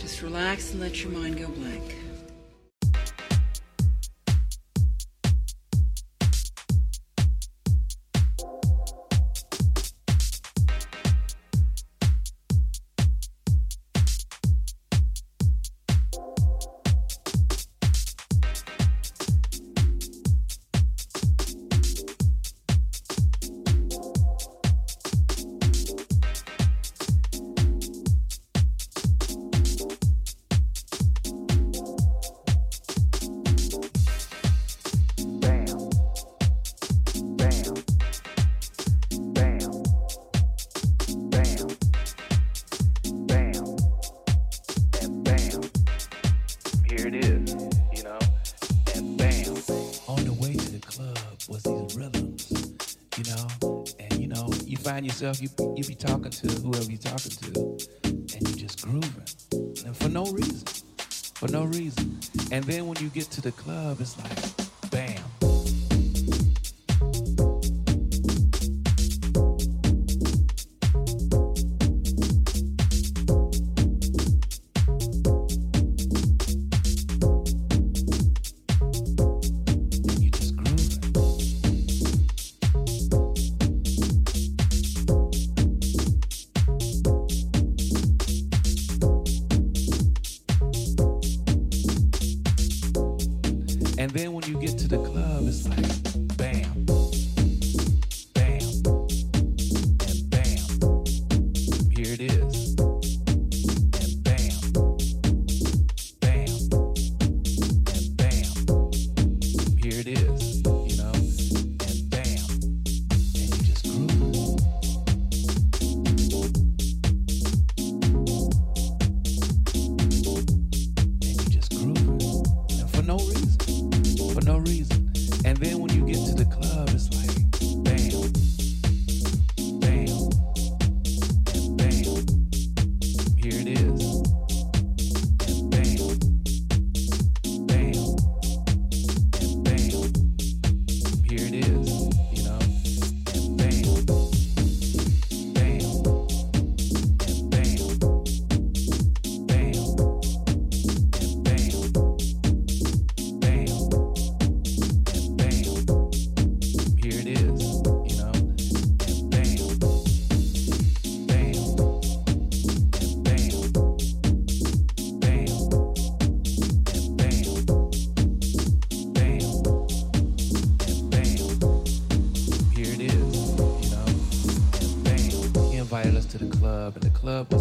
Just relax and let your mind go blank. Yourself, you you be talking to whoever you're talking to, and you're just grooving, and for no reason, for no reason. And then when you get to the club, it's like, say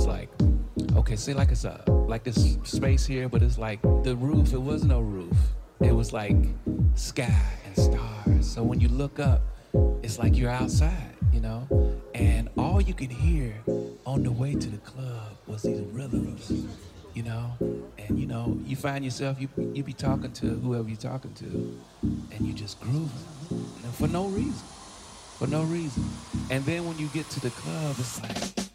like okay, see like it's a like this space here, but it's like the roof. It was no roof. It was like sky and stars. So when you look up, it's like you're outside, you know. And all you could hear on the way to the club was these rhythms, you know. And you know, you find yourself you you be talking to whoever you're talking to, and you just grooving, and for no reason, for no reason. And then when you get to the club, it's like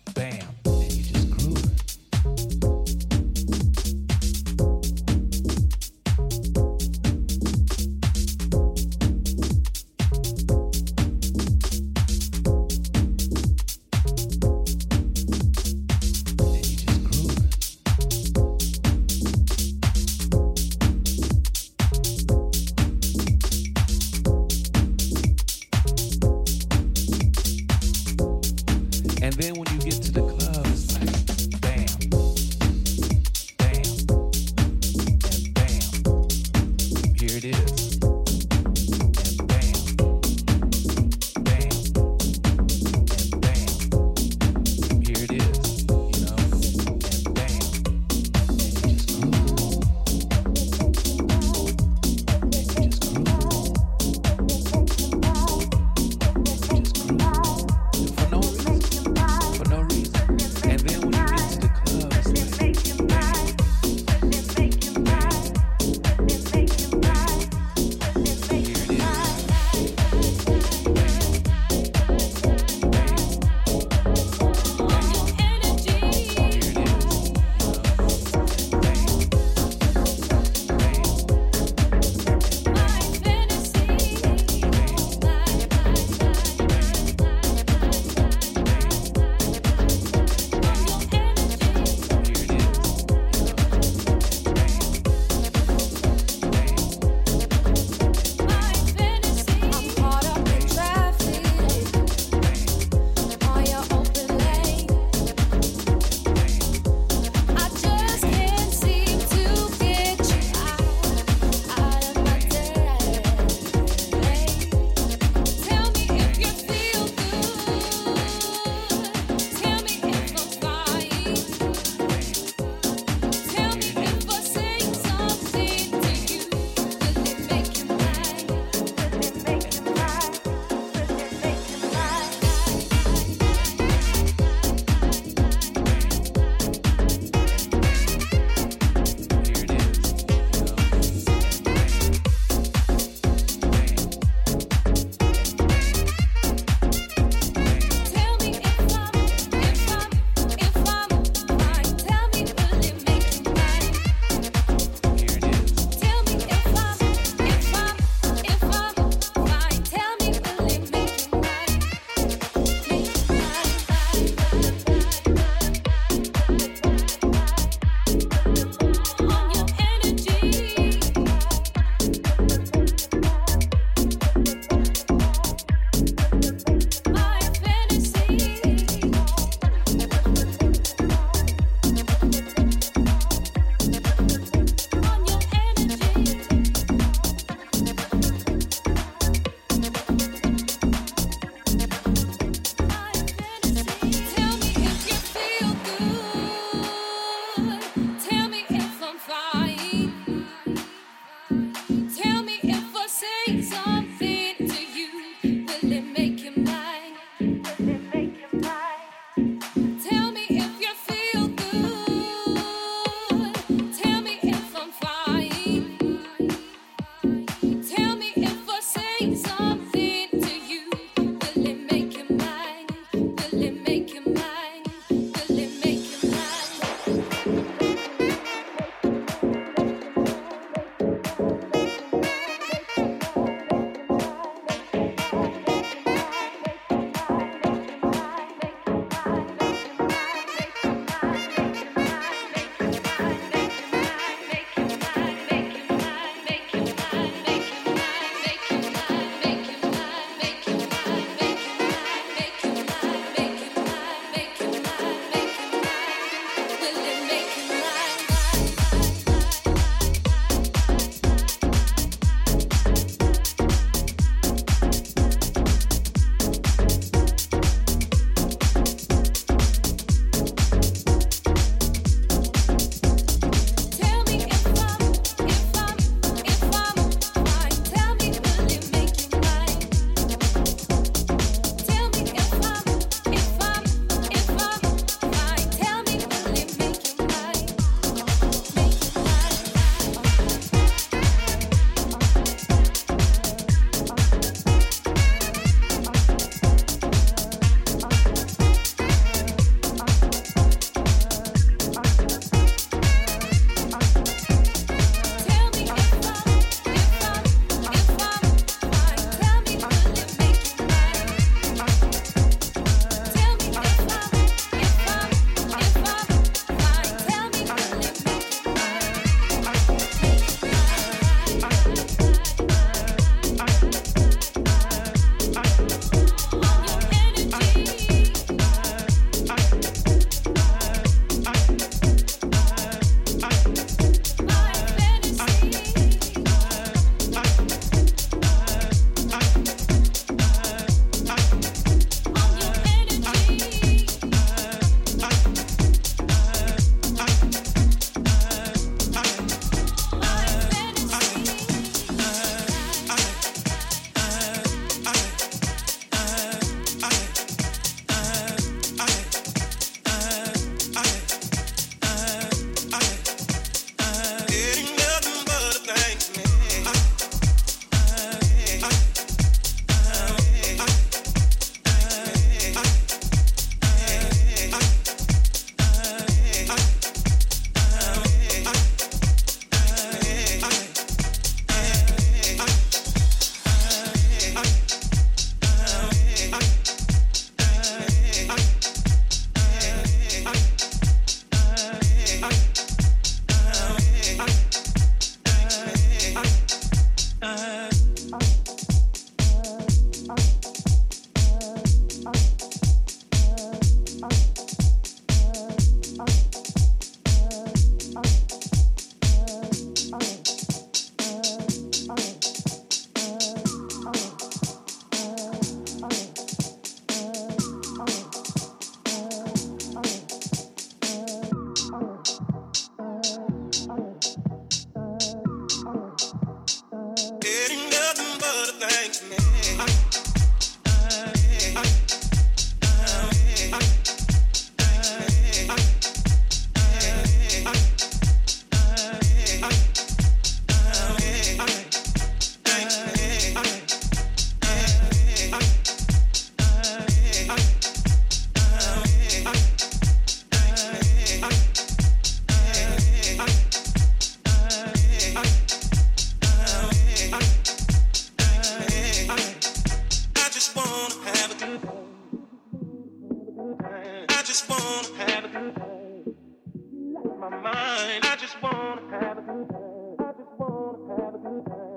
Santa.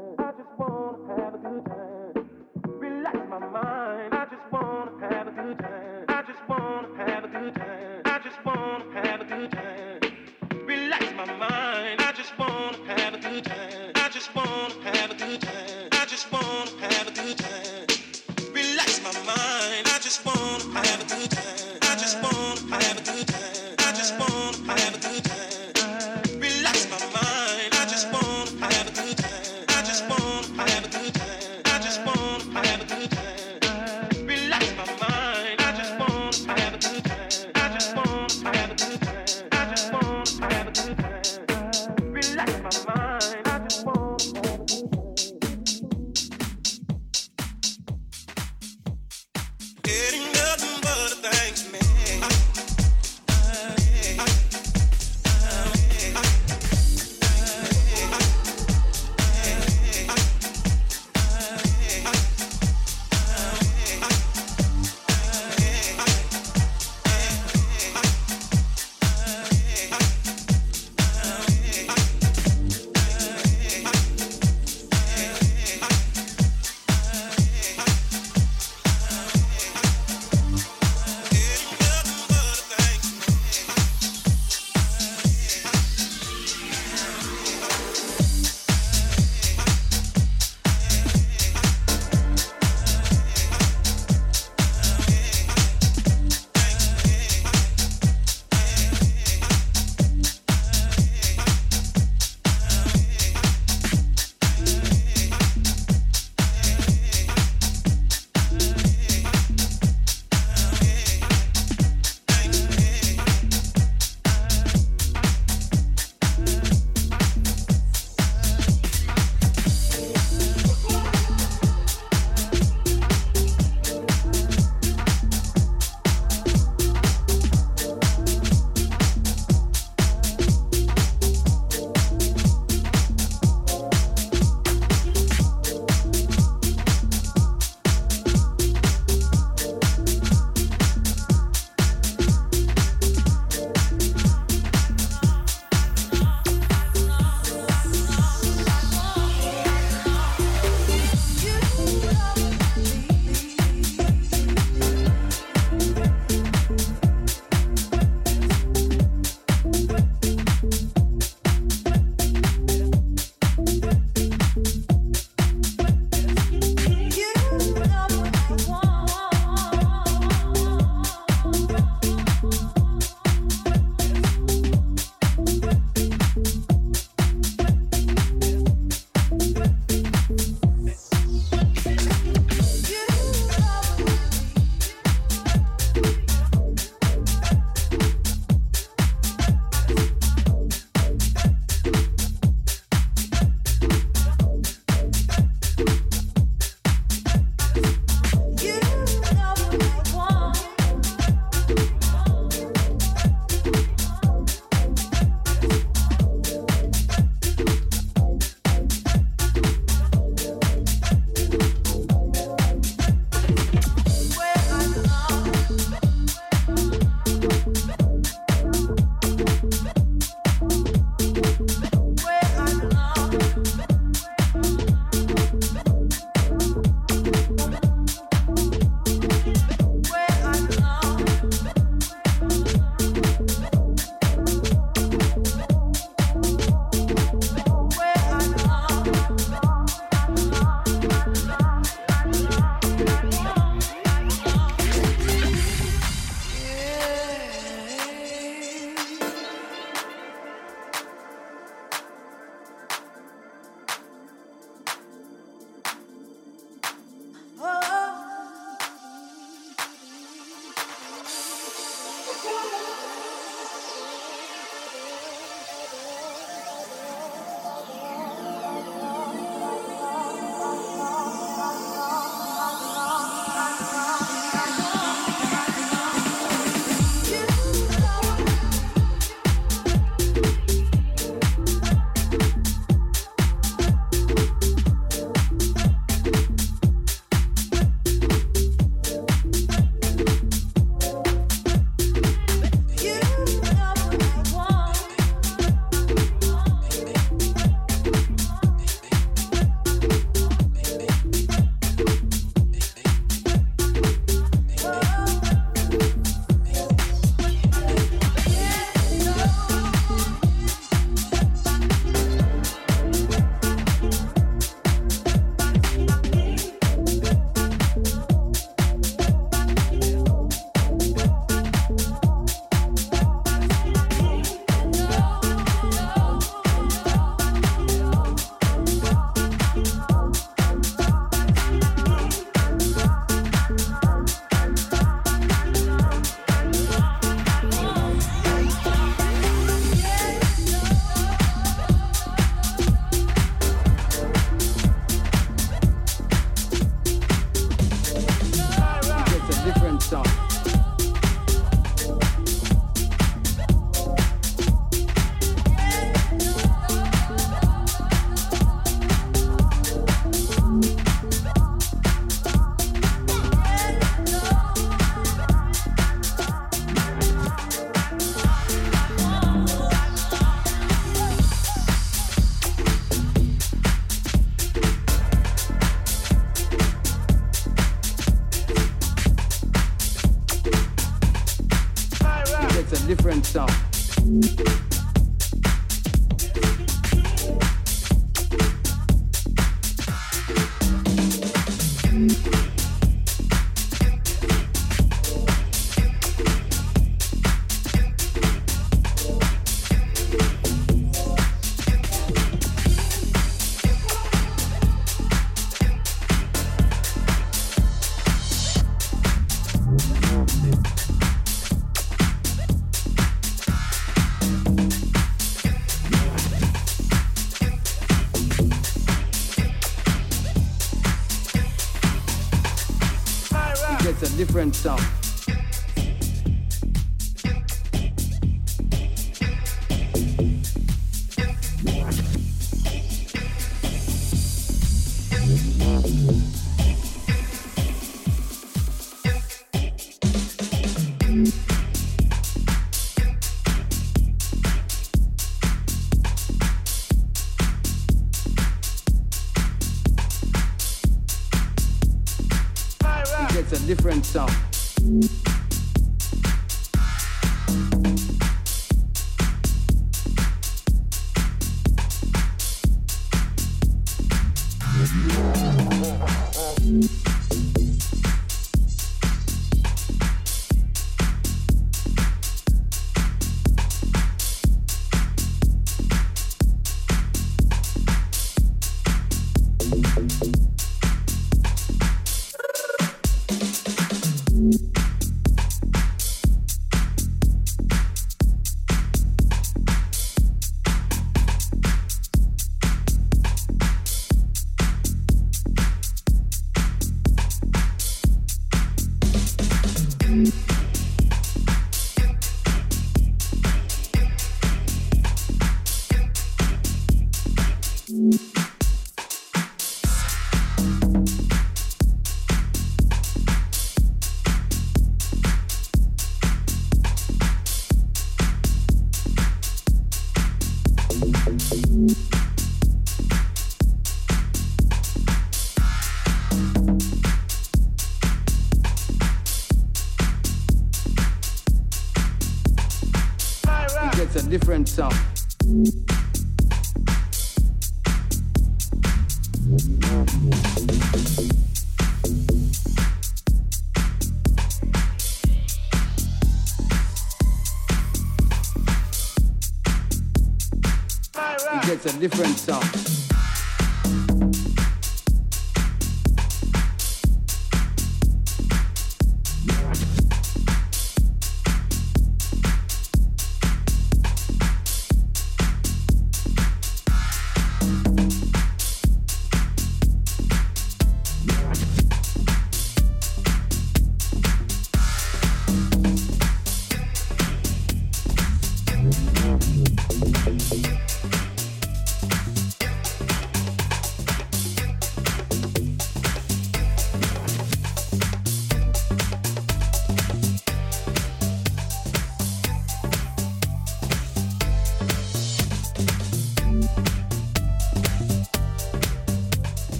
Different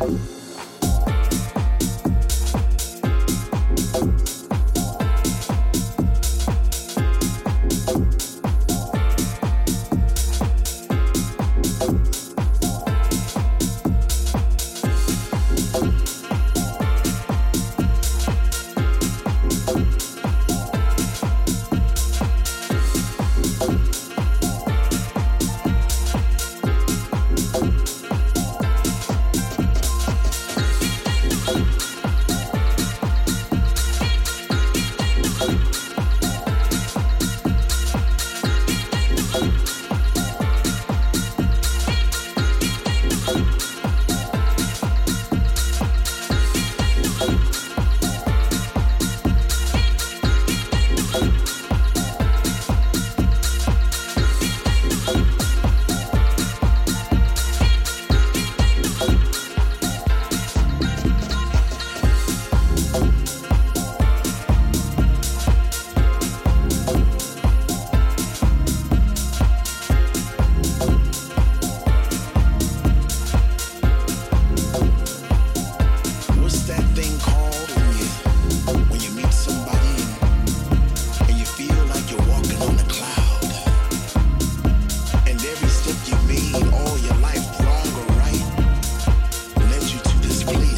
led you to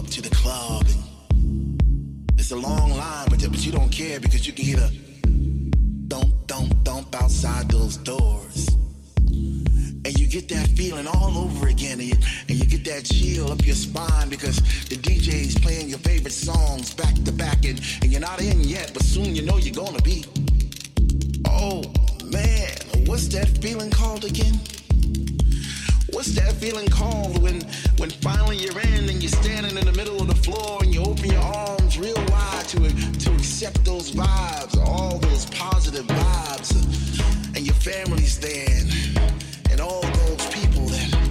up to the club and it's a long line, but, but you don't care because you can hear the thump, thump, thump outside those doors. And you get that feeling all over again, and you, and you get that chill up your spine because the DJ's playing your favorite songs back to back, and, and you're not in yet, but soon you know you're gonna be. Oh man, what's that feeling called again? What's that feeling called when when finally you're in and you're standing in the middle of the floor and you open your arms real wide to to accept those vibes, all those positive vibes, and your family's there and, and all those people that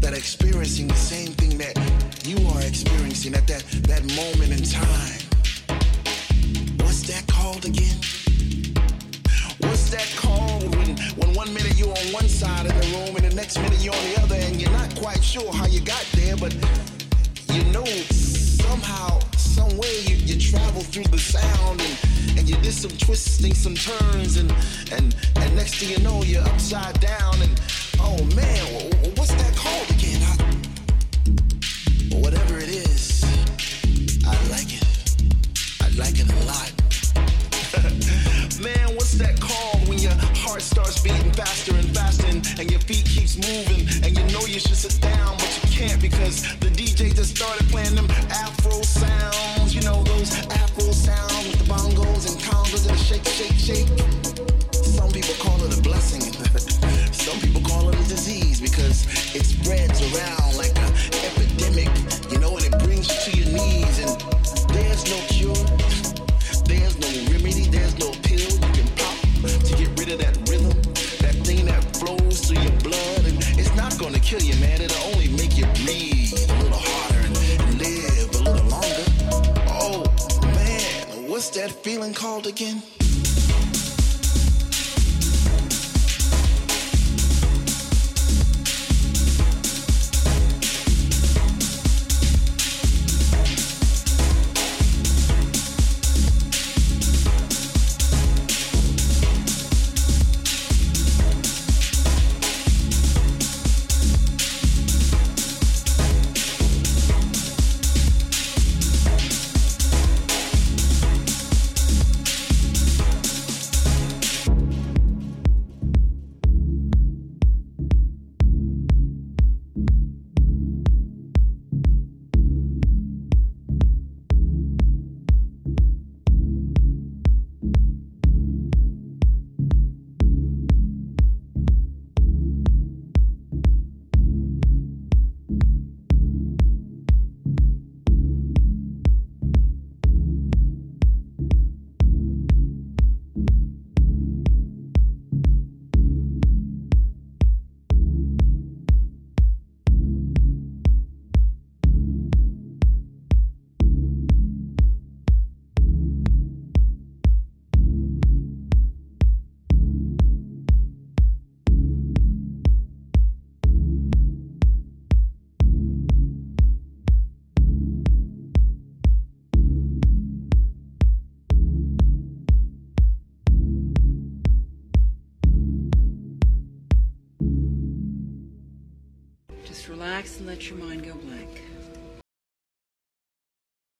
that are experiencing the same thing that you are experiencing at that that moment in time. What's that called again? That called when, when one minute you're on one side of the room and the next minute you're on the other and you're not quite sure how you got there, but you know somehow, some way you, you travel through the sound and, and you did some twisting, some turns, and, and, and next thing you know you're upside down and oh man, wh- wh- what's that called again? I, whatever beating faster and faster and, your feet keeps moving and you know you should sit down but you can't because the DJ just started playing them Afro sounds, you know those Afro sounds with the bongos and congas and shake, shake, shake. Feeling called again?